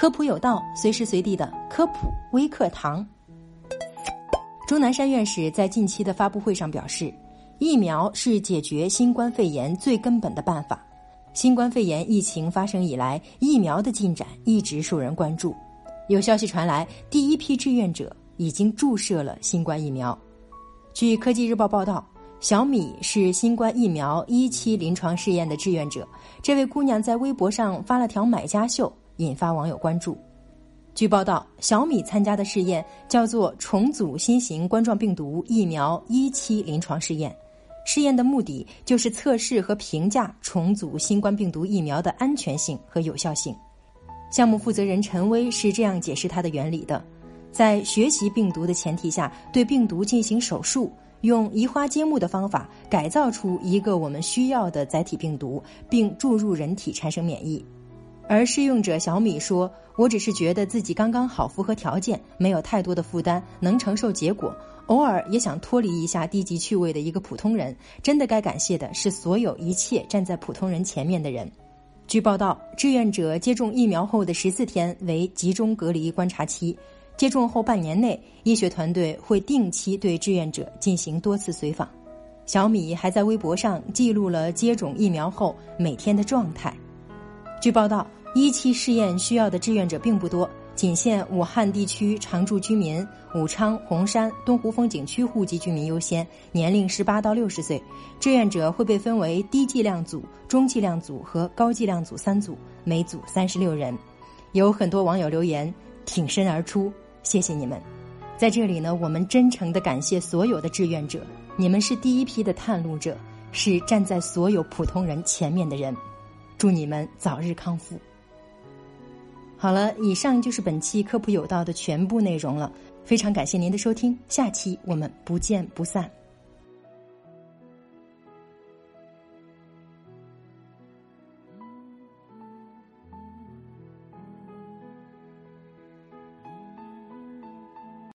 科普有道，随时随地的科普微课堂。钟南山院士在近期的发布会上表示，疫苗是解决新冠肺炎最根本的办法。新冠肺炎疫情发生以来，疫苗的进展一直受人关注。有消息传来，第一批志愿者已经注射了新冠疫苗。据科技日报报道，小米是新冠疫苗一期临床试验的志愿者。这位姑娘在微博上发了条买家秀，引发网友关注。据报道，小米参加的试验叫做重组新型冠状病毒疫苗一期临床试验。试验的目的就是测试和评价重组新冠病毒疫苗的安全性和有效性。项目负责人陈威是这样解释它的原理的：在学习病毒的前提下，对病毒进行手术，用移花接木的方法改造出一个我们需要的载体病毒，并注入人体产生免疫。而试用者小米说：“我只是觉得自己刚刚好符合条件，没有太多的负担，能承受结果。偶尔也想脱离一下低级趣味的一个普通人。真的该感谢的是所有一切站在普通人前面的人。”据报道，志愿者接种疫苗后的十四天为集中隔离观察期，接种后半年内，医学团队会定期对志愿者进行多次随访。小米还在微博上记录了接种疫苗后每天的状态。据报道。一期试验需要的志愿者并不多，仅限武汉地区常住居民、武昌、洪山、东湖风景区户籍居民优先，年龄十八到六十岁。志愿者会被分为低剂量组、中剂量组和高剂量组三组，每组三十六人。有很多网友留言挺身而出，谢谢你们！在这里呢，我们真诚的感谢所有的志愿者，你们是第一批的探路者，是站在所有普通人前面的人。祝你们早日康复！好了，以上就是本期科普有道的全部内容了。非常感谢您的收听，下期我们不见不散。